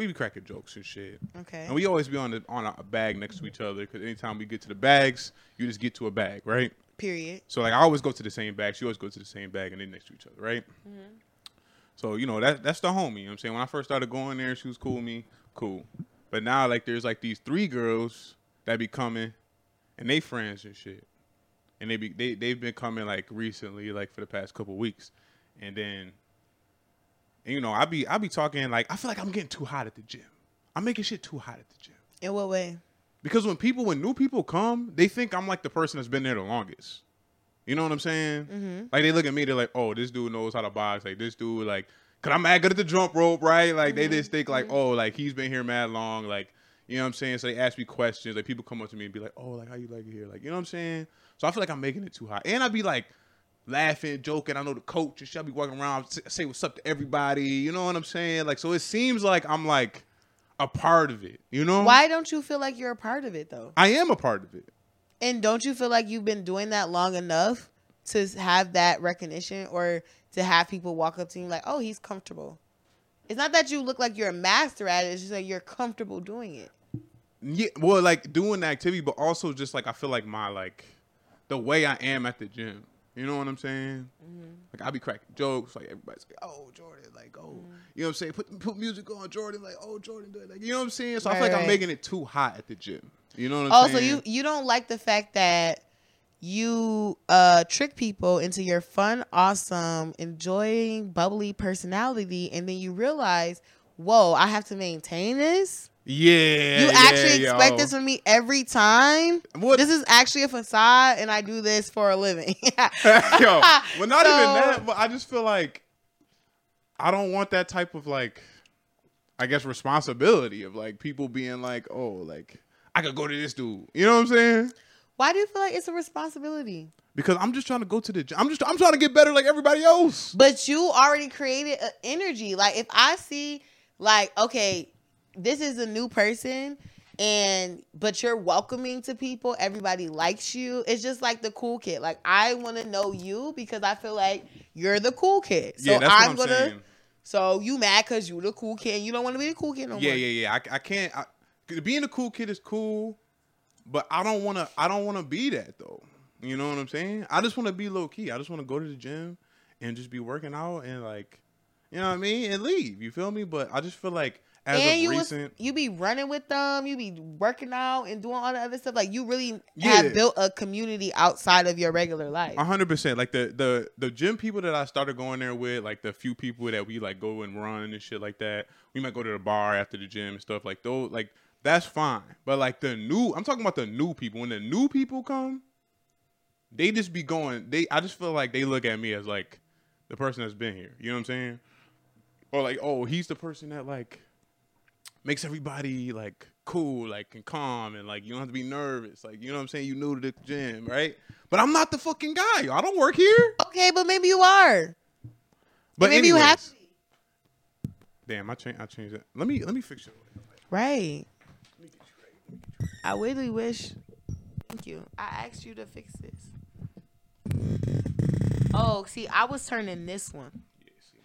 we be cracking jokes and shit. Okay. And we always be on the on a bag next to each other because anytime we get to the bags, you just get to a bag, right? Period. So like I always go to the same bag. She always goes to the same bag, and then next to each other, right? Mm-hmm. So you know that that's the homie. You know what I'm saying when I first started going there, she was cool with me, cool. But now like there's like these three girls that be coming, and they friends and shit, and they be they they've been coming like recently, like for the past couple weeks, and then, and, you know I be I be talking like I feel like I'm getting too hot at the gym. I'm making shit too hot at the gym. In what way? Because when people, when new people come, they think I'm like the person that's been there the longest. You know what I'm saying? Mm-hmm. Like they look at me, they're like, "Oh, this dude knows how to box." Like this dude, like, cause I'm mad good at the jump rope, right? Like they Mm-hmm. just think like, "Oh, like he's been here mad long." Like, you know what I'm saying? So they ask me questions. Like people come up to me and be like, "Oh, like how you like it here?" Like, you know what I'm saying? So I feel like I'm making it too hot, and I'd be like laughing, joking. I know the coach and. I be walking around, say what's up to everybody. You know what I'm saying? Like, so it seems like I'm like a part of it. You know? Why don't you feel like you're a part of it though? I am a part of it. And don't you feel like you've been doing that long enough to have that recognition or to have people walk up to you like, oh, he's comfortable? It's not that you look like you're a master at it. It's just like you're comfortable doing it. Yeah, well, like doing the activity, but also just like I feel like my like the way I am at the gym. You know what I'm saying? Like I be cracking jokes, like everybody's like, "Oh, Jordan," like, "Oh," you know what I'm saying? Put put music on, Jordan, like, "Oh, Jordan," do it. like, you know what I'm saying? So I feel Right, like I'm making it too hot at the gym. You know what I'm Also, saying? you you don't like the fact that you uh trick people into your fun, awesome, enjoying, bubbly personality, and then you realize, whoa, I have to maintain this. Yeah, You yeah, actually expect yo. this from me every time. What- This is actually a facade, and I do this for a living. Yo, well, not So- even that, but I just feel like I don't want that type of like, I guess, responsibility of like people being like, oh, like I could go to this dude. You know what I'm saying? Why do you feel like it's a responsibility? Because I'm just trying to go to the gym. I'm just I'm trying to get better like everybody else. But you already created an energy. Like if I see, like, okay, this is a new person, and but you're welcoming to people, everybody likes you. It's just like the cool kid. Like I want to know you because I feel like you're the cool kid. So yeah, that's I'm, what I'm gonna. saying. So you mad because you the cool kid? and You don't want to be the cool kid no Yeah, more. yeah, yeah. I, I can't. I, being a cool kid is cool, but I don't want to. I don't want to be that though. You know what I'm saying? I just want to be low key. I just want to go to the gym and just be working out and like, you know what I mean, and leave. You feel me? But I just feel like as and of you was, you be running with them, you be working out and doing all the other stuff. Like you really Yeah. have built a community outside of your regular life. Hundred percent. Like the the the gym people that I started going there with, like the few people that we like go and run and shit like that. We might go to the bar after the gym and stuff like those. Like that's fine. But like the new, I'm talking about the new people. When the new people come, they just be going. They I just feel like they look at me as like the person that's been here. You know what I'm saying? Or like, oh, he's the person that like makes everybody like cool, like and calm, and like you don't have to be nervous. Like you know what I'm saying? You new to the gym, right? But I'm not the fucking guy. I don't work here. okay, but maybe you are. But maybe you have. Damn, I changed. I changed it. Let me let me fix it. Right. I really wish. Thank you. I asked you to fix this. Oh, see, I was turning this one. Yeah, see,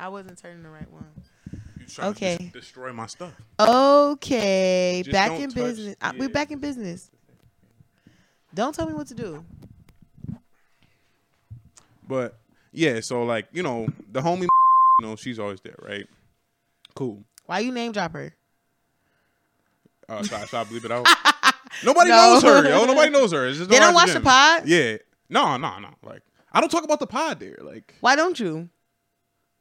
I wasn't turning the right one. Trying Okay. to destroy my stuff. Okay, Just back in touch- business. Yeah. We're back in business. Don't tell me what to do. But yeah, so like you know the homie, you know she's always there, right? Cool. Why you name drop her? Uh, should, I, should I bleep it out? Nobody No. knows her, yo. Nobody knows her. It's just They don't watch the pod? Yeah. No, no, no. Like I don't talk about the pod there. Like Why don't you?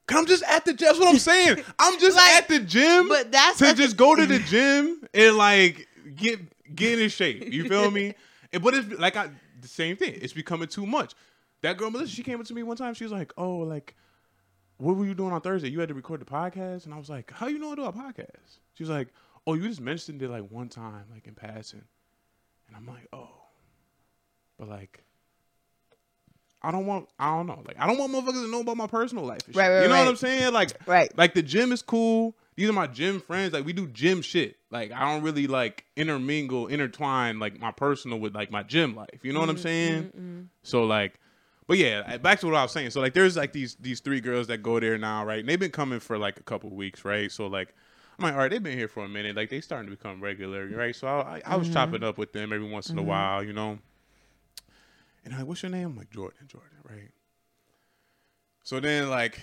I'm just at the gym. That's what I'm saying. I'm just Like, at the gym. but that's to at the- just go to the gym and like get get in shape. You feel me? And, but it's like I the same thing. It's becoming too much. That girl Melissa, she came up to me one time. She was like, "Oh, like, what were you doing on Thursday? You had to record the podcast." And I was like, "How you know I do a podcast?" She was like, "Oh, you just mentioned it like one time, like in passing." And I'm like, "Oh, but like." I don't want. I don't know. Like I don't want motherfuckers to know about my personal life. Right, right, you know right. what I'm saying? Like, Right. like the gym is cool. These are my gym friends. Like we do gym shit. Like I don't really like intermingle, intertwine like my personal with like my gym life. You know what I'm saying? So like, but yeah, back to what I was saying. So like, there's like these these three girls that go there now, right? And they've been coming for like a couple weeks, right? So like, I'm like, all right, they've been here for a minute. Like they starting to become regular, right? So I, I, I was Mhm. chopping up with them every once in a Mhm. while, you know. And I'm like, what's your name? I'm like Jordan, Jordan, right? So then like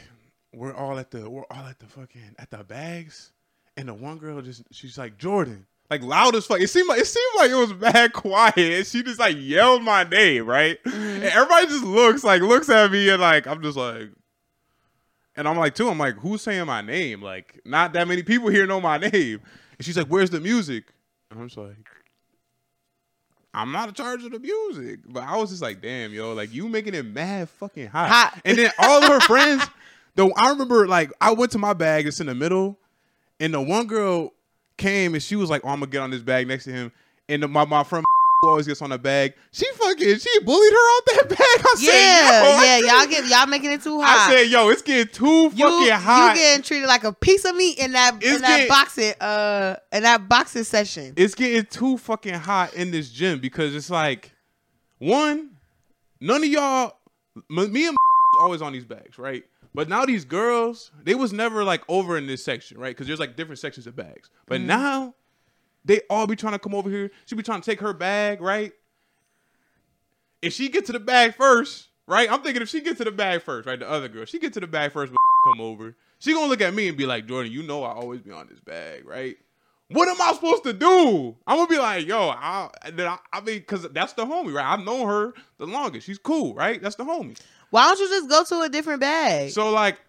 we're all at the we're all at the fucking at the bags, and the one girl just she's like Jordan, like loud as fuck. It seemed like it seemed like it was bad quiet. And she just like yelled my name, right? Mhm. And everybody just looks like looks at me and like I'm just like, and I'm like too. I'm like, who's saying my name? Like, not that many people here know my name. And she's like, where's the music? And I'm just like. I'm not in charge of the music, but I was just like, "Damn, yo, like you making it mad fucking hot." Hot. And then all of her friends, though, I remember like I went to my bag, it's in the middle, and the one girl came and she was like, "Oh, I'm gonna get on this bag next to him," and the, my my friend always gets on the bag, she fucking she bullied her out that bag. I Yeah, said, yo, yeah, y'all get y'all making it too hot. I said, "Yo, it's getting too fucking you, hot." You getting treated like a piece of meat in that It's in that getting- boxing uh in that boxing session. it's getting too fucking hot in this gym because it's like one, none of y'all, me and always on these bags, right? But now these girls, they was never like over in this section, right? Because there's like different sections of bags. But Mhm. now they all be trying to come over here. She be trying to take her bag, right? If she get to the bag first, right? I'm thinking if she get to the bag first, right? The other girl, she get to the bag first, but come over. She gonna look at me and be like, Jordan, you know I always be on this bag, right? What am I supposed to do? I'm gonna be like, yo, I, I, I mean, cause that's the homie, right? I've known her the longest. She's cool, right? That's the homie. Why don't you just go to a different bag? So like,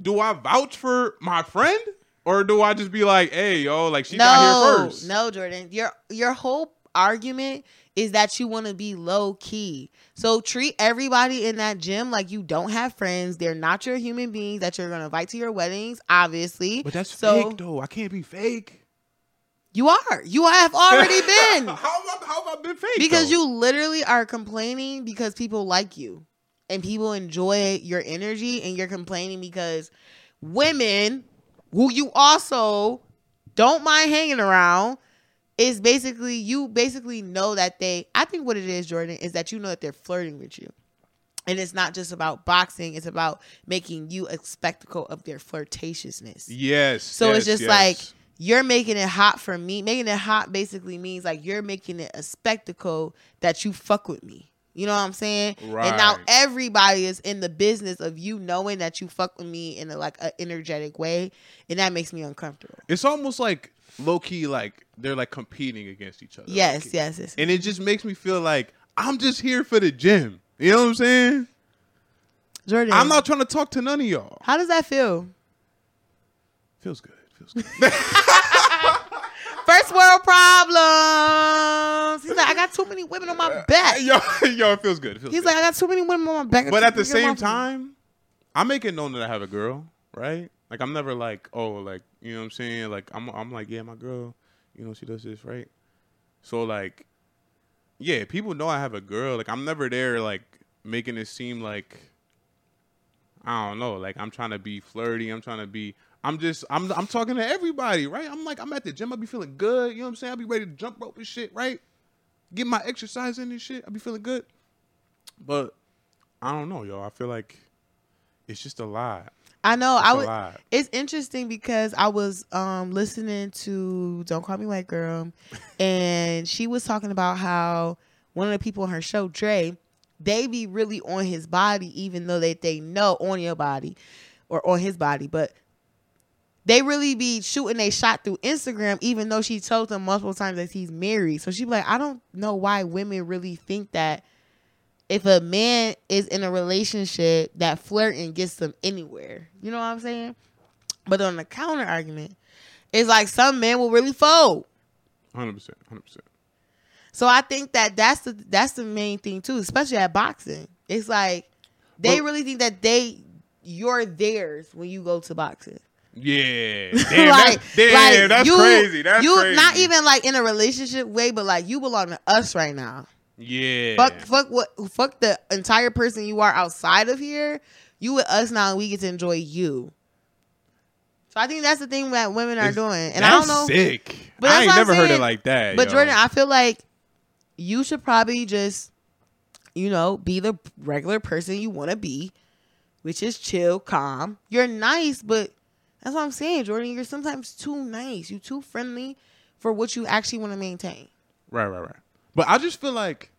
do I vouch for my friend, or do I just be like, hey, yo, like she got here first? No, Jordan. Your your whole argument is that you want to be low key. So treat everybody in that gym like you don't have friends. They're not your human beings that you're gonna invite to your weddings, obviously. But that's So- fake though. I can't be fake. You are. You have already been. how, have I, how have I been fake? because though? you literally are complaining because people like you and people enjoy your energy and you're complaining because women who you also don't mind hanging around is basically you basically know that they I think what it is Jordan is that you know that they're flirting with you. And it's not just about boxing, it's about making you a spectacle of their flirtatiousness. Yes. So it's just yes. like you're making it hot for me. Making it hot basically means like you're making it a spectacle that you fuck with me. You know what I'm saying? And now everybody is in the business of you knowing that you fuck with me in a like an energetic way, and that makes me uncomfortable. it's almost like low key, like they're like competing against each other. Yes, yes, yes. And it just makes me feel like I'm just here for the gym. You know what I'm saying? Jordan, I'm not trying to talk to none of y'all. How does that feel? Feels good. Feels good. First world problems. Uh, He's like, I got too many women on my back. yo, yo, it feels good. It feels He's good. like, I got too many women on my back. But at the same off of me." time, I make it known that I have a girl, right? Like I'm never like, oh, like you know what I'm saying? Like I'm, I'm like, yeah, my girl, you know, she does this, right? So like, yeah, people know I have a girl. Like I'm never there, like making it seem like, I don't know, like I'm trying to be flirty. I'm trying to be. I'm just, I'm, I'm talking to everybody, right? I'm like, I'm at the gym. I be feeling good. You know what I'm saying? I be ready to jump rope and shit, right? Get my exercise in and shit. I be feeling good. But I don't know, yo. I feel like it's just a lot. I know. It's I would. It's interesting because I was um listening to Don't Call Me White Girl, and she was talking about how one of the people on her show, Dre, they be really on his body, even though they they know on your body or on his body, but they really be shooting a shot through Instagram, even though she told them multiple times that he's married. So she be like, I don't know why women really think that if a man is in a relationship, that flirting gets them anywhere. You know what I'm saying? But on the counter argument, it's like some men will really fold. Hundred percent. Hundred percent. So I think that that's the that's the main thing too, especially at boxing. It's like they But- really think that they you're theirs when you go to boxing. Yeah. Damn, that's, damn, that's you- crazy. That's you crazy. not even like in a relationship way, but like you belong to us right now. Yeah. Fuck, fuck what, fuck the entire person you are outside of here. You with us now, and we get to enjoy you. So I think that's the thing that women are It's- doing, and I don't know. Sick. But I ain't never heard it like that. But yo. Jordan, I feel like you should probably just, you know, be the regular person you want to be, which is chill, calm. You're nice, but That's what I'm saying, Jordan. You're sometimes too nice. You too friendly for what you actually want to maintain. Right, right, right. But I just feel like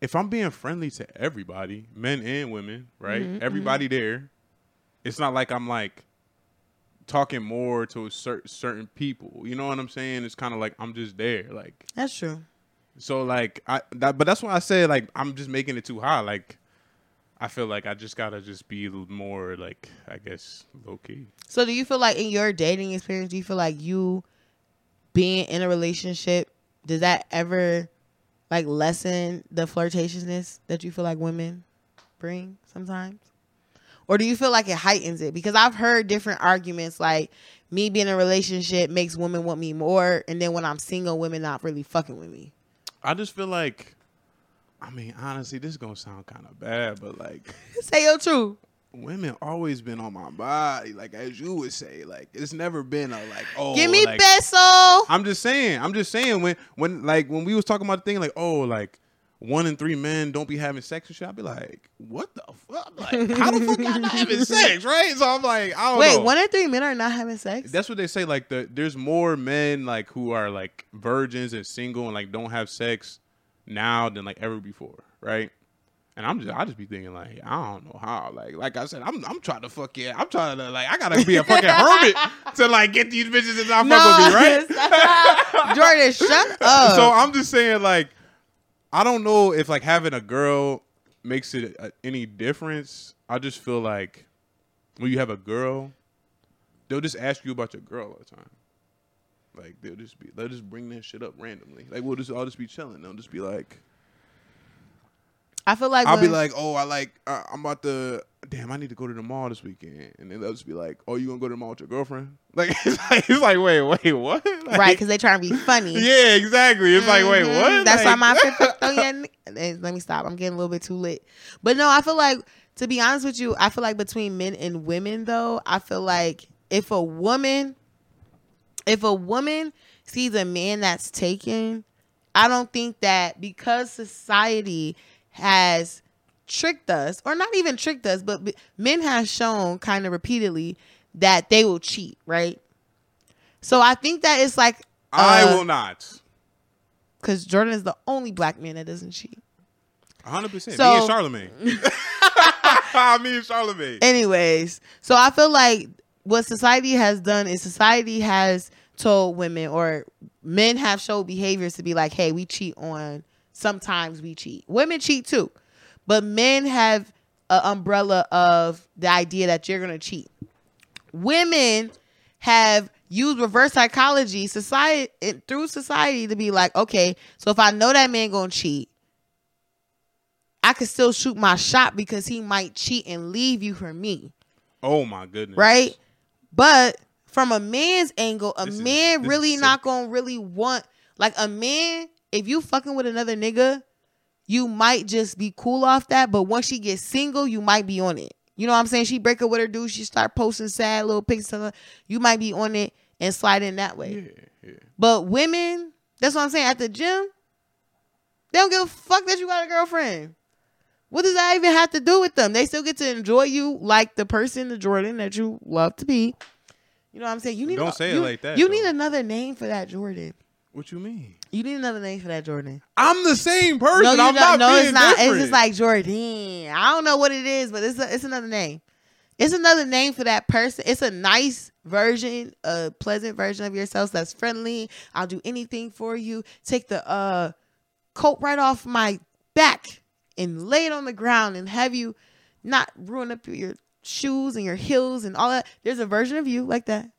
if I'm being friendly to everybody, men and women, right? Mhm, everybody there, it's not like I'm like talking more to cer- certain people. You know what I'm saying? It's kind of like I'm just there, like That's true. so. Like I, that, but that's why I said like I'm just making it too high. Like I feel like I just gotta just be more like I guess low key. So do you feel like in your dating experience, do you feel like you being in a relationship, does that ever like lessen the flirtatiousness that you feel like women bring sometimes? Or do you feel like it heightens it? Because I've heard different arguments like me being in a relationship makes women want me more, and then when I'm single, women not really fucking with me. I just feel like. I mean, honestly, this is gonna sound kind of bad, but like, Say your truth. women always been on my body, like as you would say. Like it's never been a like oh Give me like, peso. I'm just saying, I'm just saying when when like when we was talking about the thing like oh like one in three men don't be having sex and shit, I'd be like, what the fuck? Like how the fuck y'all not having sex, right? So I'm like, I don't know. Wait, know. one in three men are not having sex. That's what they say. Like the there's more men like who are like virgins and single and like don't have sex now than like ever before, right? And I'm just I just be thinking like I don't know how like like I said I'm I'm trying to fuck yeah I'm trying to like I gotta be a fucking hermit to like get these bitches to not fuck with me right. right? Jordan, shut up. So I'm just saying like I don't know if like having a girl makes it uh, any difference. I just feel like when you have a girl, they'll just ask you about your girl all the time. Like they'll just be they'll just bring that shit up randomly. Like we'll just I'll just be chilling. They'll just be like I feel like I'll be like, oh, I like uh, I'm about to damn, I need to go to the mall this weekend, and then they'll just be like, oh, you gonna go to the mall with your girlfriend? Like it's like, it's like wait, wait, what? Like, right because they trying to be funny. Yeah, exactly. It's like wait, Mhm. what? That's Like- why my fifth. Oh yeah. Let me stop. I'm getting a little bit too lit. But no, I feel like to be honest with you, I feel like between men and women though, I feel like if a woman, if a woman sees a man that's taken, I don't think that because society has tricked us, or not even tricked us, but men have shown kind of repeatedly that they will cheat, right? So I think that it's like I uh, will not. because Jordan is the only black man that doesn't cheat. hundred percent. Me and Charlemagne. Me and Charlemagne. Anyways, so I feel like what society has done is society has told women or men have showed behaviors to be like, hey, we cheat on. Sometimes we cheat. Women cheat too, but men have an umbrella of the idea that you're gonna cheat. Women have used reverse psychology society through society to be like, okay, so if I know that man gonna cheat, I could still shoot my shot because he might cheat and leave you for me, Oh my goodness. right? But from a man's angle, a This man is really not gonna really want like a man. If you fucking with another nigga, you might just be cool off that. But once she gets single, you might be on it. You know what I'm saying? She break up with her dude. She start posting sad little pics. You might be on it and slide in that way. Yeah, yeah. But women, that's what I'm saying. At the gym, they don't give a fuck that you got a girlfriend. What does that even have to do with them? They still get to enjoy you like the person, the Jordan that you love to be. You know what I'm saying? You need Don't a- say it like that, You though. need another name for that Jordan. What you mean? You need another name for that Jordan. I'm the same person. no, I'm not No, it's not. different. It's just like Jordan. I don't know what it is, but it's a, it's another name. It's another name for that person. It's a nice version, a pleasant version of yourself that's friendly. I'll do anything for you. Take the uh coat right off my back and lay it on the ground and have you not ruin up your shoes and your heels and all that. There's a version of you like that.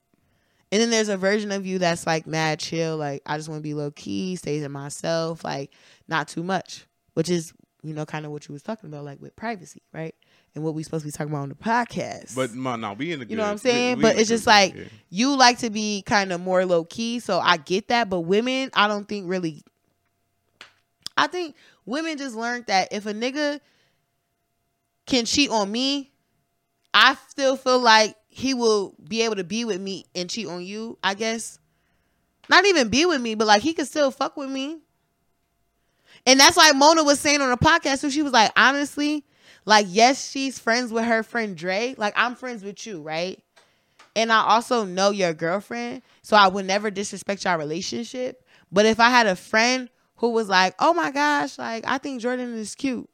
And then there's a version of you that's like mad chill, like I just want to be low key, stays in myself, like not too much, which is you know kind of what you was talking about, like with privacy, right? And what we supposed to be talking about on the podcast. But ma, no, we in the. you know what I'm saying? but it's just like you like to be kind of more low key, so I get that. But women, I don't think really. I think women just learned that if a nigga can cheat on me, I still feel like he will be able to be with me and cheat on you. I guess not even be with me, but like he could still fuck with me. And that's why Mona was saying on the podcast, so she was like, honestly, like yes, she's friends with her friend Dre. Like I'm friends with you, right? and I also know your girlfriend, so I would never disrespect your relationship. But if I had a friend who was like, "Oh my gosh, like I think Jordan is cute,"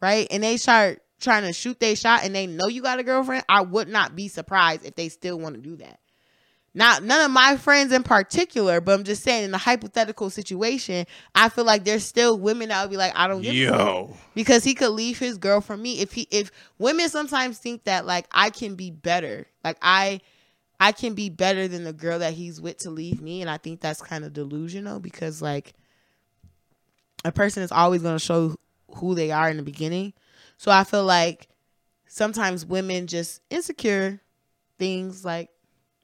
right, and they start trying to shoot their shot, and they know you got a girlfriend, I would not be surprised if they still want to do that. Not none of my friends in particular, but I'm just saying in a hypothetical situation, I feel like there's still women that would be like, I don't give Yo. because he could leave his girl for me if he if women sometimes think that like I can be better like I I can be better than the girl that he's with to leave me and I think that's kind of delusional because like a person is always going to show who they are in the beginning so I feel like sometimes women just insecure things like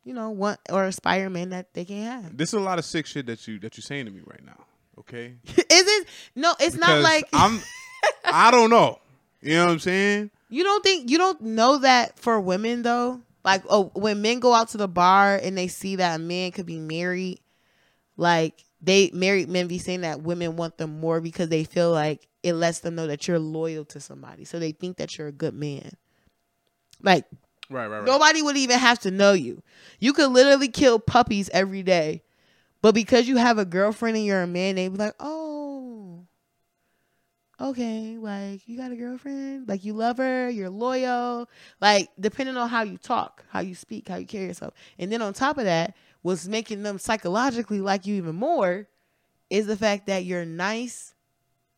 you know want or aspire men that they can't have This is a lot of sick shit that you that you're saying to me right now. Okay. is it no it's not like I'm. I don't know. You know what I'm saying? You don't think you don't know that for women though? Like oh when men go out to the bar and they see that a man could be married, like they married men be saying that women want them more because they feel like it lets them know that you're loyal to somebody. So they think that you're a good man. Like Right, right, right. nobody would even have to know you. You could literally kill puppies every day. But because you have a girlfriend and you're a man, they be like, oh, okay, like you got a girlfriend, like you love her, you're loyal, like depending on how you talk, how you speak, how you carry yourself. And then on top of that, what's making them psychologically like you even more is the fact that you're nice.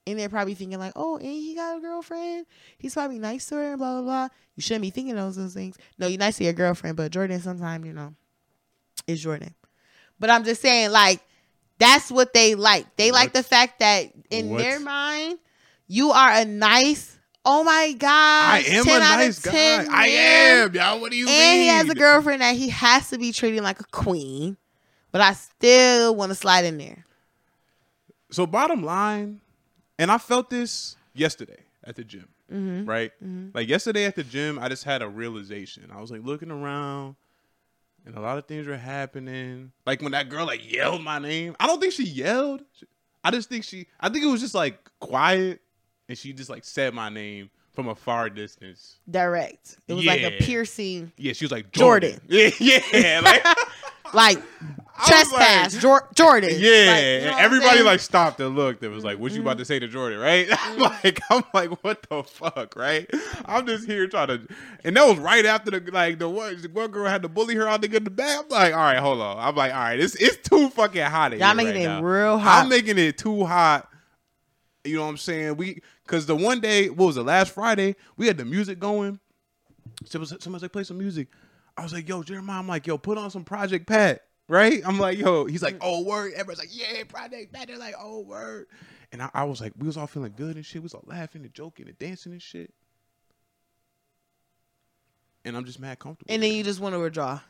And they're probably thinking like, oh, and he got a girlfriend. He's probably nice to her, and blah blah blah. You shouldn't be thinking those those things. No, you're nice to your girlfriend, but Jordan sometimes, you know, is Jordan. But I'm just saying, like, that's what they like. They like the fact that in What? their mind, you are a nice. Oh my god! I am a nice guy. I am, y'all. What do you and mean? he has a girlfriend that he has to be treating like a queen. But I still want to slide in there. So bottom line, and I felt this yesterday at the gym, Mm-hmm. right? Like yesterday at the gym, I just had a realization. I was like looking around, and a lot of things were happening. Like when that girl like yelled my name. I don't think she yelled. I just think she. I think it was just like quiet, and she just like said my name from a far distance. Direct. It was like a piercing, Yeah, she was like Jordan. Jordan. Yeah, yeah. Like, like trespass. like- Jor- Jordan. Yeah, Like, you know and everybody? Mm-hmm. like stopped and looked. It was like, "What you about to say to Jordan?" Right? I'm like, I'm like, what the fuck? Right? I'm just here trying to, and that was right after the like the one, the one girl had to bully her out to get the back. I'm like, all right, hold on. I'm like, all right, it's it's too fucking hot. in Y'all here making right it now. real hot. I'm making it too hot. You know what I'm saying? We because the one day, what was it? Last Friday, we had the music going. Somebody somebody's like, play some music. I was like, yo, Jeremiah. I'm like, yo, put on some Project Pat. Right? I'm like, yo. He's like, oh word. Everybody's like, yeah, Project Pat. They're like, oh word. And I, I was like, we was all feeling good and shit. We was all laughing and joking and dancing and shit. And I'm just mad comfortable. and then you just want to withdraw.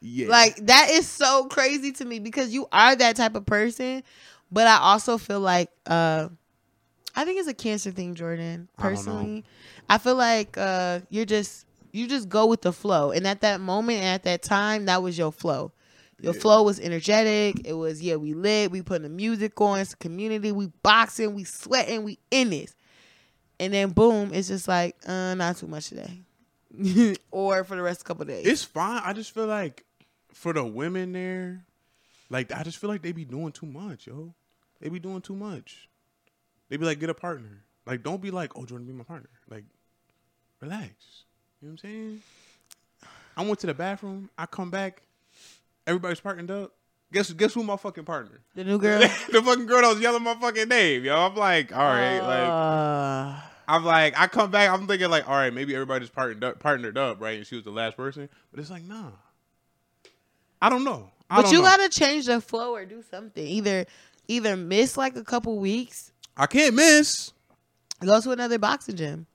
yeah, Like that is so crazy to me because you are that type of person, but I also feel like uh I think it's a cancer thing, Jordan. I. Personally, I, feel like uh you're just you just go with the flow, and at that moment and at that time, that was your flow. Your Yeah. flow was energetic. It was yeah, we lit. We putting the music on. It's a community. We boxing. We sweating. We in this. And then boom, it's just like uh, not too much today, or for the rest of the couple days. It's fine. I just feel like for the women there, like I just feel like they be doing too much, yo. They be doing too much. They be like, get a partner. Like, don't be like, oh, Jordan, be my partner. Like, relax. You know what I'm saying? I went to the bathroom. I come back. Everybody's partnered up. Guess guess who my fucking partner? the new girl. the fucking girl that was yelling my fucking name, yo. I'm like, all right, like Uh, I'm like, I come back, I'm thinking like, all right, maybe everybody's partnered up, partnered up, right? And she was the last person, but it's like, nah. I don't know. I but don't you know. gotta change the flow or do something. Either either miss like a couple weeks, I can't miss. go to another boxing gym.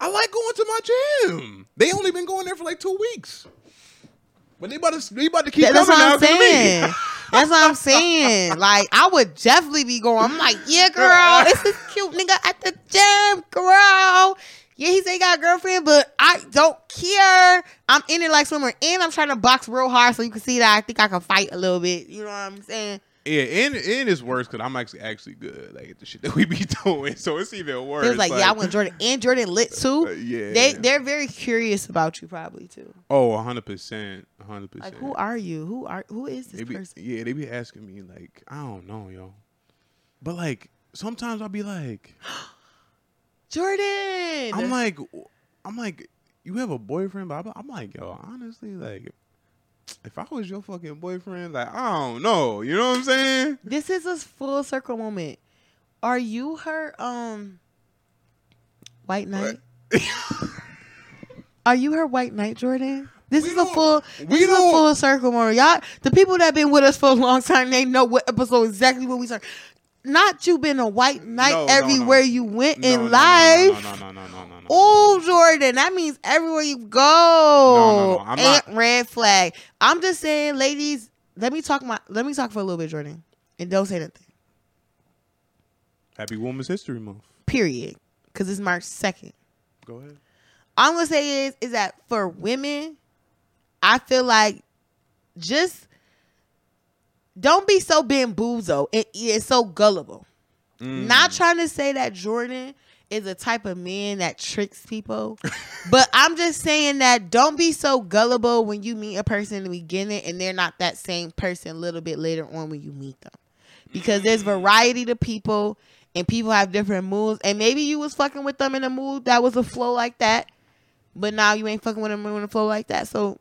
I like going to my gym. They only been going there for like two weeks, but they about to they about to keep that's coming what I'm 'cause of me. saying. That's what I'm saying. Like I would definitely be going. I'm like, yeah, girl, this is cute nigga at the gym, girl. Yeah, he say he got a girlfriend, but I don't care. I'm in it like swimmer, and I'm trying to box real hard so you can see that I think I can fight a little bit. You know what I'm saying? Yeah, and and it's worse because I'm actually actually good like at the shit that we be doing, so it's even worse. It was like, yeah, I want Jordan and Jordan lit too. Uh, yeah. They they're very curious about you probably too. oh, 100 percent, 100 Like percent. who are you? Who are who is this be, person? yeah, they be asking me like, I don't know, yo. But like sometimes I'll be like, Jordan. I'm like, I'm like, you have a boyfriend, but I'm like, yo, honestly, like, if I was your fucking boyfriend, like, I don't know, you know what I'm saying? this is a full circle moment. Are you her um white knight? Are you her white knight, Jordan? This We is a full this is a full circle moment. Y'all the people that been with us for a long time, they know what episode exactly what we start. Not you been a white knight No, no, no. everywhere you went No, no, in no, no, life. No, no, no, no, no, no, no. Oh, Jordan, that means everywhere you go. no, I'm not- red flag. I'm just saying, ladies. Let me talk my. Let me talk for a little bit, Jordan, and don't say nothing. Happy Women's History Month. Period. Because it's March second. Go ahead. All I'm gonna say is, is that for women, I feel like just don't be so bamboozled and, and so gullible. Mm. Not trying to say that Jordan is a type of man that tricks people, but I'm just saying that don't be so gullible when you meet a person in the beginning and they're not that same person a little bit later on when you meet them. Because there's variety to people and people have different moods. And maybe you was fucking with them in a mood that was a flow like that, but now you ain't fucking with them in a flow like that. So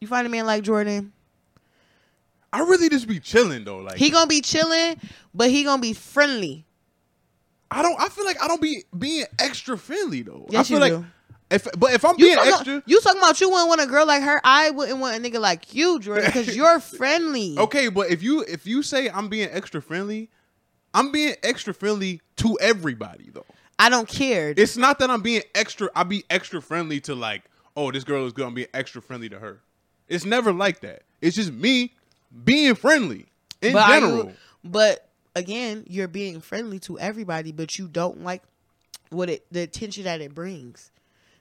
you find a man like Jordan, I really just be chilling though. Like he gonna be chilling, but he gonna be friendly. I don't. I feel like I don't be being extra friendly though. Yes, I feel you like do. if, but if I'm You being extra, you talking about you wouldn't want a girl like her? I wouldn't want a nigga like you, Jordan, because you're friendly. okay. But if you if you say I'm being extra friendly, I'm being extra friendly to everybody though. I don't care. It's not that I'm being extra. I be extra friendly to like, oh, this girl is good. I'm being extra friendly to her. It's never like that. It's just me being friendly in but general. you- but again, you're being friendly to everybody, but you don't like what it the attention that it brings.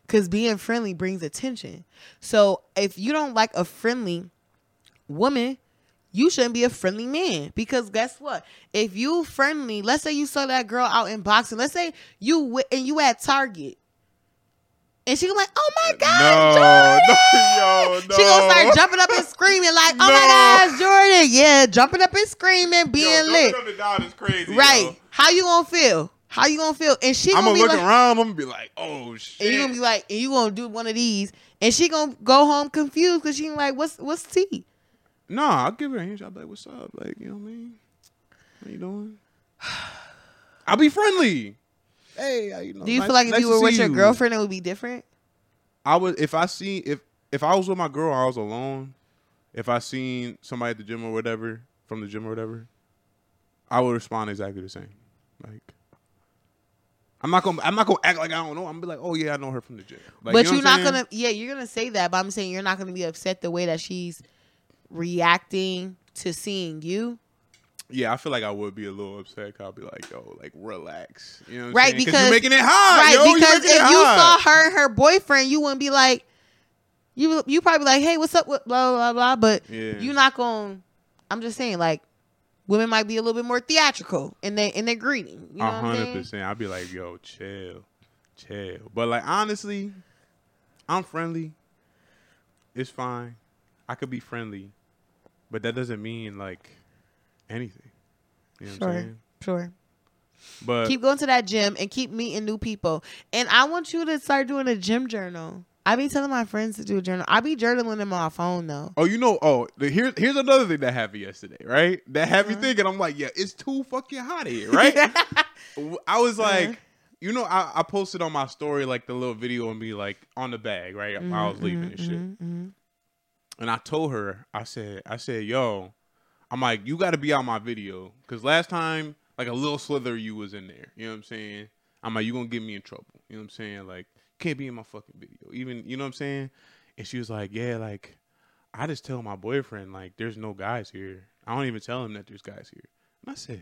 Cause being friendly brings attention. So if you don't like a friendly woman, you shouldn't be a friendly man. Because guess what? If you friendly, let's say you saw that girl out in boxing. Let's say you and you at Target. And she gonna like, oh my God, No, Jordan! no, yo, She gonna start jumping up and screaming like, oh No. my gosh, Jordan. Yeah, jumping up and screaming, being lit. Up and down is crazy, Right. yo. How you gonna feel? How you gonna feel? And she I'm gonna gonna be look like, around. I'm gonna be like, oh shit. and you gonna be like, and you gonna do one of these, and she gonna go home confused because she like, what's what's tea? Nah, I'll give her a handshake. I'll be like, what's up? Like, you know what I mean? How you doing? I'll be friendly. Hey, uh, you know? Do you nice- feel like if nice you were with your you. girlfriend, it would be different? I would if I seen if if I was with my girl, I was alone. If I seen somebody at the gym or whatever from the gym or whatever, I would respond exactly the same. Like, I'm not gonna I'm not gonna act like I don't know. I'm gonna be like, oh yeah, I know her from the gym. Like, but you know what not saying? gonna, yeah, you're gonna say that, but I'm saying you're not gonna be upset the way that she's reacting to seeing you. Yeah, I feel like I would be a little upset. I'll be like, yo, like relax. You know what I'm Right, saying? because- you're making it hot. right, yo, because if you saw her and her boyfriend, you wouldn't be like, you you probably like, hey, what's up with blah blah blah. But Yeah. you're not gonna. I'm just saying, like, women might be a little bit more theatrical in their in their greeting. You know A hundred percent. I'd be like, yo, chill, chill. But like honestly, I'm friendly. It's fine. I could be friendly, but that doesn't mean like anything. You know Sure, sure. But keep going to that gym and keep meeting new people. And I want you to start doing a gym journal. I be telling my friends to do a journal. I be journaling in my phone though. oh, you know, oh, the, here's here's another thing that happened yesterday, right? That had me Uh-huh. thinking. I'm like, yeah, it's too fucking hot here, right? I was like, Uh-huh. you know, I, I posted on my story like the little video and be like on the bag, right? I was leaving and shit. Mhm, mhm. and I told her, I said, I said, yo, I'm like, you got to be on my video because last time, like a little slither, you was in there. You know what I'm saying? I'm like, you gonna get me in trouble. You know what I'm saying? Like, can't be in my fucking video. Even, you know what I'm saying? And she was like, yeah, like, I just tell my boyfriend like, there's no guys here. I don't even tell him that there's guys here. And I said.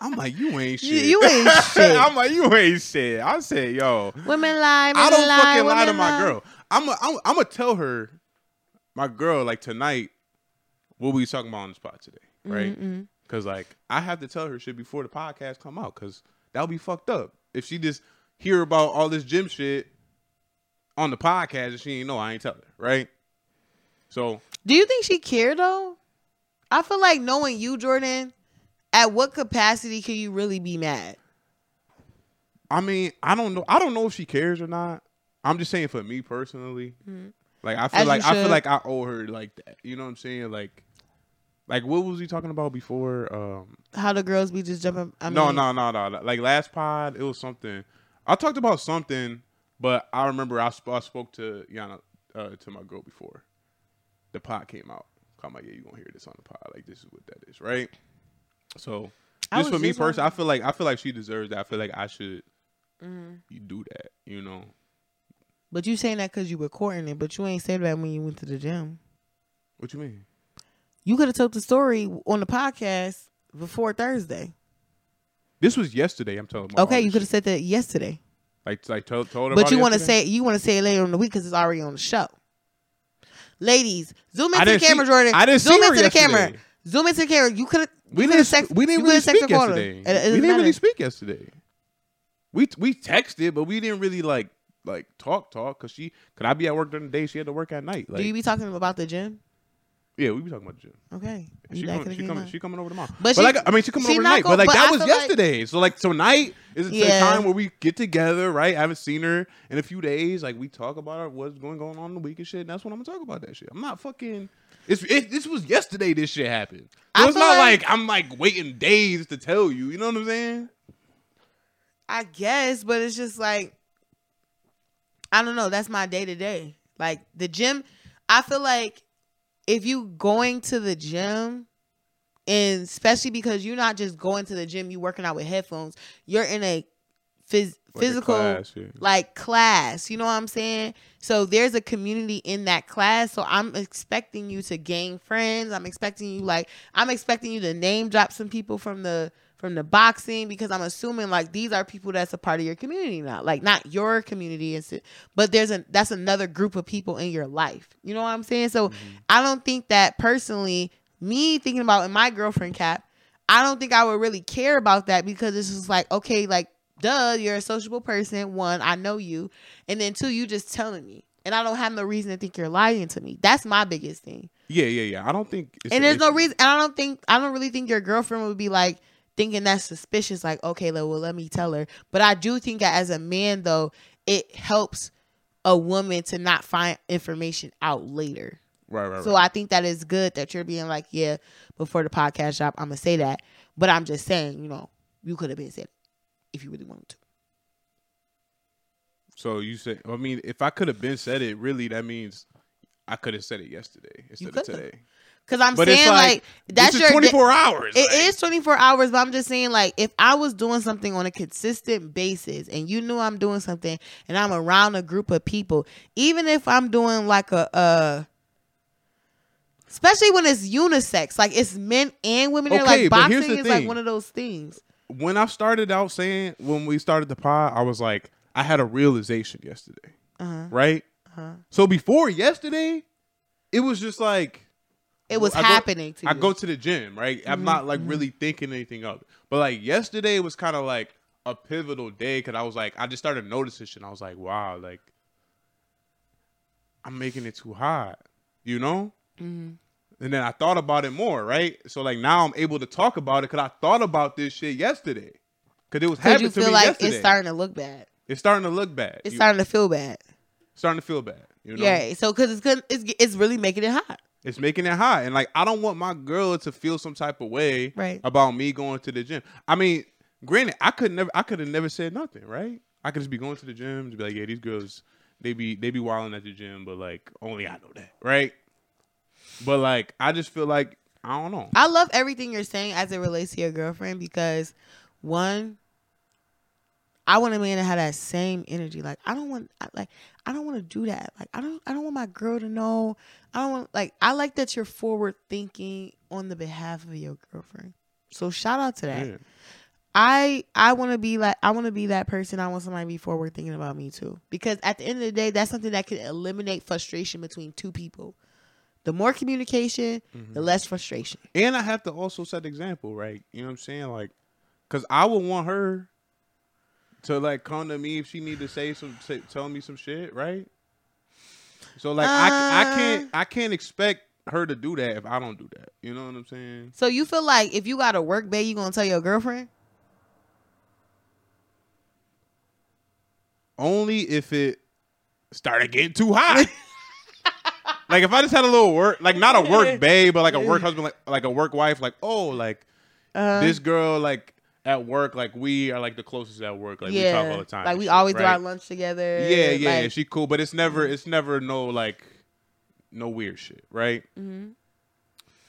I'm like, you ain't shit. you ain't shit. I'm like, you ain't shit. I said, yo, Women lie. I don't lie, fucking lie to women my girl. I'm I'm gonna tell her. My girl, like tonight, what we talking about on the spot today, right? Mm-hmm. Because like I have to tell her shit before the podcast come out, because that would be fucked up if she just hear about all this gym shit on the podcast and she ain't know. I ain't tell her, right? So Do you think she care though? I feel like knowing you, Jordan, at what capacity can you really be mad? I mean, I don't know. I don't know if she cares or not. I'm just saying for me personally. Like I feel As like I feel like I owe her like that. You know what I'm saying? Like, like what was we talking about before? Um, How the girls be just jumping? I mean, no, no, no, no. Like last pod, it was something. I talked about something, but I remember I, sp- I spoke to Yana, uh, to my girl before the pod came out. I'm like, yeah, you gonna hear this on the pod? Like this is what that is, right? So just for me personally, I feel like I feel like she deserves that. I feel like I should Mhm. you do that. You know But you saying that because you were courting it, but you ain't said that when you went to the gym. what you mean? You could have told the story on the podcast before Thursday. This was yesterday. I'm telling. my Okay, you could have said that yesterday. like like told, told her. But you want to say you want to say it later in the week because it's already on the show. Ladies, zoom into the camera, see- Jordan. I didn't zoom into the camera. Zoom into the camera. You could have. we didn't text, we didn't really speak yesterday. It- it we didn't really speak yesterday. We we texted, but we didn't really like like talk talk because she could I be at work during the day. She had to work at night. Like Do you be talking about the gym? yeah, we be talking about the gym. Okay. She, come, she coming. out. She coming over tomorrow. But But, she- like I mean, she coming she over tonight. But like but that I was feel like- yesterday. so like tonight is the Yeah. time where we get together, right? I haven't seen her in a few days. Like we talk about what's going going on in the week and shit. And that's what I'm gonna talk about. That shit. I'm not fucking. It's it, this was yesterday. This shit happened. So it's not like- like, I'm like waiting days to tell you. You know what I'm saying? I guess, but it's just like I don't know. That's my day to day. Like the gym, I feel like if you going to the gym, and especially because you're not just going to the gym, you working out with headphones. You're in a phys- Like physical class, yeah. like class. You know what I'm saying? So there's a community in that class. So I'm expecting you to gain friends. I'm expecting you like I'm expecting you to name drop some people from the from the boxing because I'm assuming like these are people that's a part of your community now. Like not your community but there's a that's another group of people in your life. You know what I'm saying? So mm-hmm. I don't think that personally me thinking about in my girlfriend cap, I don't think I would really care about that because it's just like okay, like duh, you're a sociable person. One, I know you, and then two, you just telling me, and I don't have no reason to think you're lying to me. That's my biggest thing. Yeah, yeah, yeah. I don't think. It's and an there's no reason, and I don't think, I don't really think your girlfriend would be like thinking that's suspicious. Like, okay, well, let me tell her. But I do think that as a man, though, it helps a woman to not find information out later. Right, right, right. So I think that is good that you're being like, yeah, before the podcast drop, I'm gonna say that. But I'm just saying, you know, you could have been said it if you really wanted to. So you say, I mean, if I could have been said it, really, that means I could have said it yesterday instead of today. Cause I'm But saying like, like, that's your is da- 24 hours. It is like, 24 hours, but I'm just saying, like, if I was doing something on a consistent basis and you knew I'm doing something and I'm around a group of people, even if I'm doing like a, uh, especially when it's unisex, like it's men and women, Okay, like boxing is like one of those things. When I started out saying, when we started the pod, I was like, I had a realization yesterday, Uh-huh. right? Uh-huh. So before yesterday, it was just like, It was I go- happening to me. I go to the gym, right? I'm Mhm, not like really thinking anything of it. But like yesterday was kind of like a pivotal day because I was like, I just started noticing shit. And I was like, wow, like I'm making it too hot, you know? Mhm. And then I thought about it more, right? So like now I'm able to talk about it because I thought about this shit yesterday. Because it was happening to me like yesterday. it's starting to look bad. it's starting to look bad. It's You- starting to feel bad. starting to feel bad. You know? Yeah. So, cause it's good, it's it's really making it hot. It's making it hot. And like I don't want my girl to feel some type of way Right. about me going to the gym. I mean, granted, I could never I could have never said nothing, right? I could just be going to the gym and be like, yeah, these girls they be they be wilding at the gym, but like only I know that, right? But like I just feel like I don't know. I love everything you're saying as it relates to your girlfriend because one, I want a man to have that same energy. Like I don't want I- like I don't want to do that. Like I don't I don't want my girl to know. I don't want like I like that you're forward thinking on the behalf of your girlfriend. So shout out to that. Yeah. I I want to be like I want to be that person. I want somebody to be forward thinking about me too. Because at the end of the day, that's something that can eliminate frustration between two people. The more communication, Mm-hmm. the less frustration. And I have to also set the example, right? You know what I'm saying? Like, cause I would want her to like come to me if she need to say some, say, tell me some shit, right? So like, I, I can't, Uh. I can't expect her to do that if I don't do that. You know what I'm saying? So you feel like if you got a work bae, you gonna tell your girlfriend? Only if it started getting too hot. like if I just had a little work, like not a work babe, but like a work husband, like like a work wife, like oh, like Uh, this girl, like at work, like we are like the closest at work. Like we talk all the time. Like we shit, always do our lunch together. Yeah, yeah, like, yeah, she cool, but it's never, it's never no like, no weird shit, right? Mhm.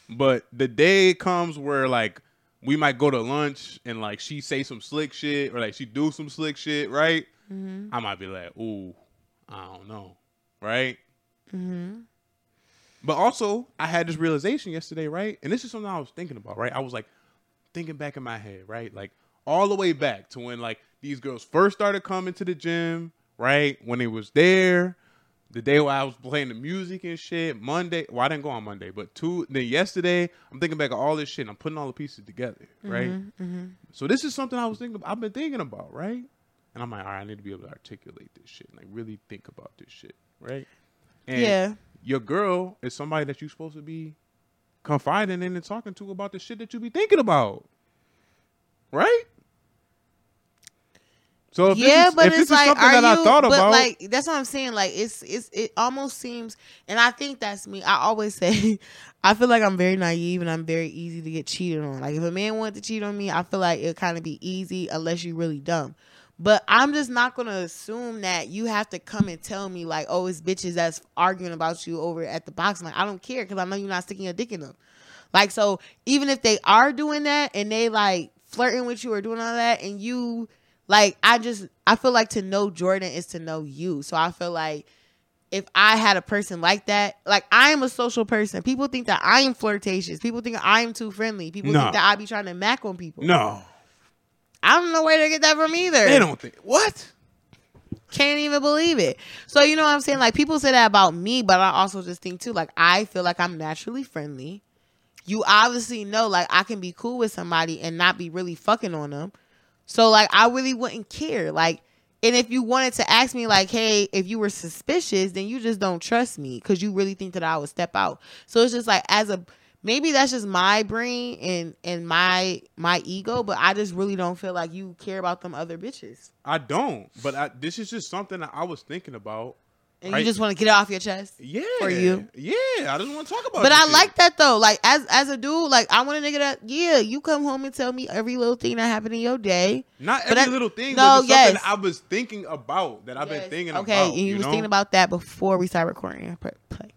But the day comes where like we might go to lunch and like she say some slick shit or like she do some slick shit, right? Mhm. I might be like, ooh, I don't know, right? Mhm. But also, I had this realization yesterday, right? And this is something I was thinking about, right? I was like thinking back in my head, right? Like all the way back to when like these girls first started coming to the gym, right? When they was there, the day where I was playing the music and shit. Monday, well, I didn't go on Monday, but two then yesterday, I'm thinking back of all this shit. And I'm putting all the pieces together, right? Mhm, mhm. So this is something I was thinking. I've been thinking about, right? And I'm like, all right, I need to be able to articulate this shit, like really think about this shit, right? And Yeah. your girl is somebody that you're supposed to be confiding in and talking to about the shit that you be thinking about, right? So if yeah, this is, but if it's this is like, something are that you? I thought but about, like, that's what I'm saying. Like, it's it's it almost seems, and I think that's me. I always say, I feel like I'm very naive and I'm very easy to get cheated on. Like, if a man wanted to cheat on me, I feel like it'll kind of be easy unless you're really dumb. But I'm just not gonna assume that you have to come and tell me like, oh, it's bitches that's arguing about you over at the box. Like, I don't care because I know you're not sticking a dick in them. Like, so even if they are doing that and they like flirting with you or doing all that, and you like, I just I feel like to know Jordan is to know you. So I feel like if I had a person like that, like I am a social person. People think that I am flirtatious. People think I am too friendly. People No. think that I be trying to mac on people. no, I don't know where to get that from either. they don't think what. Can't even believe it. So you know what I'm saying? Like people say that about me, but I also just think too, like I feel like I'm naturally friendly. You obviously know like I can be cool with somebody and not be really fucking on them. So like I really wouldn't care. Like and if you wanted to ask me like, hey, if you were suspicious, then you just don't trust me because you really think that I would step out. So it's just like as a maybe that's just my brain and and my my ego, but I just really don't feel like you care about them other bitches. I don't, but I, this is just something that I was thinking about. And Right. you just want to get it off your chest. Yeah, For you. Yeah, I just want to talk about. It. But I shit. like that though. Like as as a dude, like I want a nigga that yeah, you come home and tell me every little thing that happened in your day. Not every that- little thing, no, but just something yes. I was thinking about that I've Yes. been thinking okay, about. and you, was know? thinking about that before we started recording. Play.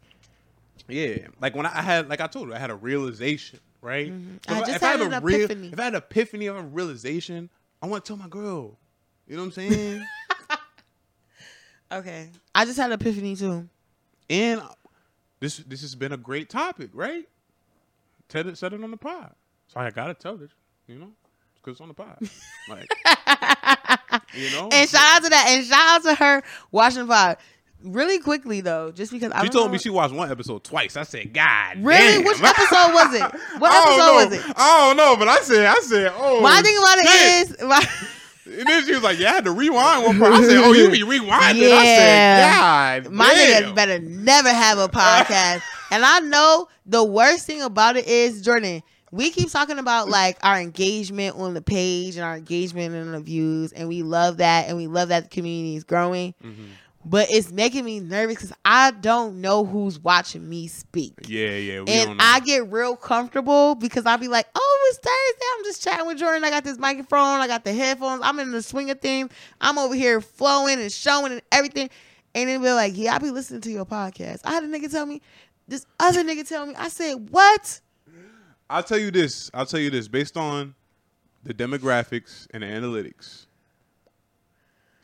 Yeah, like when I, I had, like I told you, I had a realization, right? Mhm. If I just if had have an a real- epiphany. if I had an epiphany of a realization, I want to tell my girl. You know what I'm saying? Okay, I just had an epiphany too. and this this has been a great topic, right? It, said it on the pod, so I gotta tell it. You know, because it's on the pod. Like, you know, And shout out to that, and shout out to her watching the pod. Really quickly though, just because I She told know- me she watched one episode twice. I said, God, Really? damn." Which episode was it? What I episode know. was it? I don't know, but I said, I said, oh. My thing about it is, my, And then she was like, "Yeah, I had to rewind one part." I said, "Oh, you be rewinding?" I Yeah. said, "God, My damn. nigga better never have a podcast. and I know the worst thing about it is, Jordan, we keep talking about like our engagement on the page and our engagement and the views, and we love that, and we love that the community is growing. Mhm. But it's making me nervous because I don't know who's watching me speak. Yeah, yeah, we don't And. I get real comfortable because I'll be like, oh, it's Thursday. I'm just chatting with Jordan. I got this microphone. I got the headphones. I'm in the swing of things. I'm over here flowing and showing and everything. And then we're like, yeah, I be listening to your podcast. I had a nigga tell me, this other nigga tell me. I said, what? I'll tell you this. I'll tell you this. Based on the demographics and the analytics,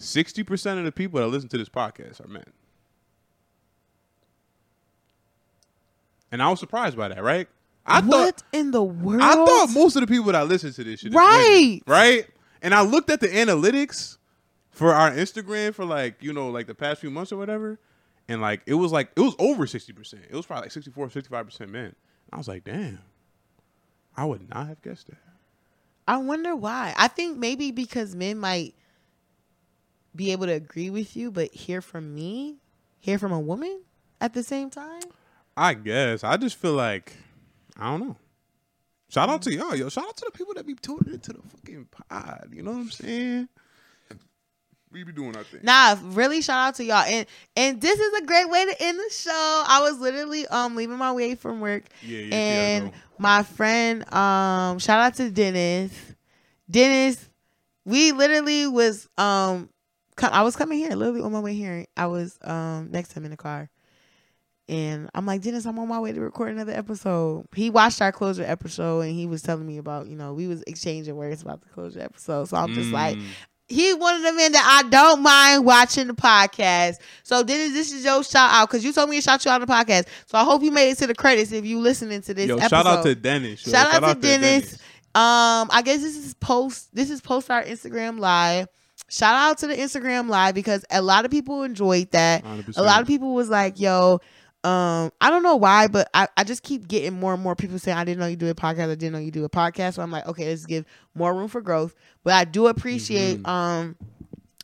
sixty percent of the people that listen to this podcast are men. And I was surprised by that, right? I what thought in the world? I thought most of the people that listen to this shit, Right. women, right? And I looked at the analytics for our Instagram for like you know like the past few months or whatever, and like it was like it was over sixty percent. It was probably like 64, 55 percent men. I was like, damn, I would not have guessed that. I wonder why. I think maybe because men might be able to agree with you, but hear from me, hear from a woman at the same time. I guess I just feel like I don't know. Shout out to y'all, yo. Shout out to the people that be tuning into the fucking pod. You know what I'm saying? We be doing our thing. Nah, really shout out to y'all. And and this is a great way to end the show. I was literally um leaving my way from work. Yeah, yeah, and yeah. my friend, um, shout out to Dennis. Dennis, we literally was um I was coming here, literally on my way here. I was um next to him in the car. And I'm like, Dennis, I'm on my way to record another episode. He watched our closure episode and he was telling me about, you know, we was exchanging words about the closure episode. So I'm just like, Mm. he's one of the men that I don't mind watching the podcast. So Dennis, this is your shout out because you told me to shout you out on the podcast. So I hope you made it to the credits if you listening to this Yo, episode. shout out to Dennis. yo. Shout out to Dennis. Um, I guess this is post. This is post our Instagram live. Shout out to the Instagram live because a lot of people enjoyed that. 100%. A lot of people was like, "Yo." Um, I don't know why, but I, I just keep getting more and more people saying I didn't know you do a podcast. I didn't know you do a podcast. So I'm like, okay, let's give more room for growth. But I do appreciate Mhm. um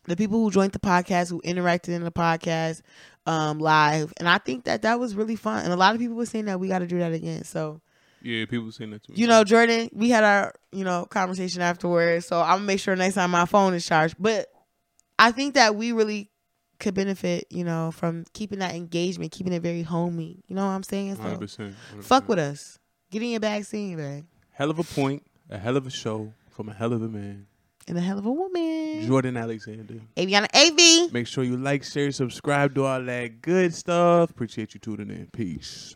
the people who joined the podcast, who interacted in the podcast um live, and I think that that was really fun. And a lot of people were saying that we got to do that again. So Yeah, people saying that to me. you know, Jordan, we had our, you know, conversation afterwards. So I'm gonna make sure next time my phone is charged. But I think that we really could benefit, you know, from keeping that engagement, keeping it very homey. You know what I'm saying? So 100%, 100%. fuck with us. Get in your bag, in your bag. Hell of a point, a hell of a show from a hell of a man, And a hell of a woman. Jordan Alexander. Avyana AV. Make sure you like, share, subscribe, do all that good stuff. Appreciate you tuning in. Peace.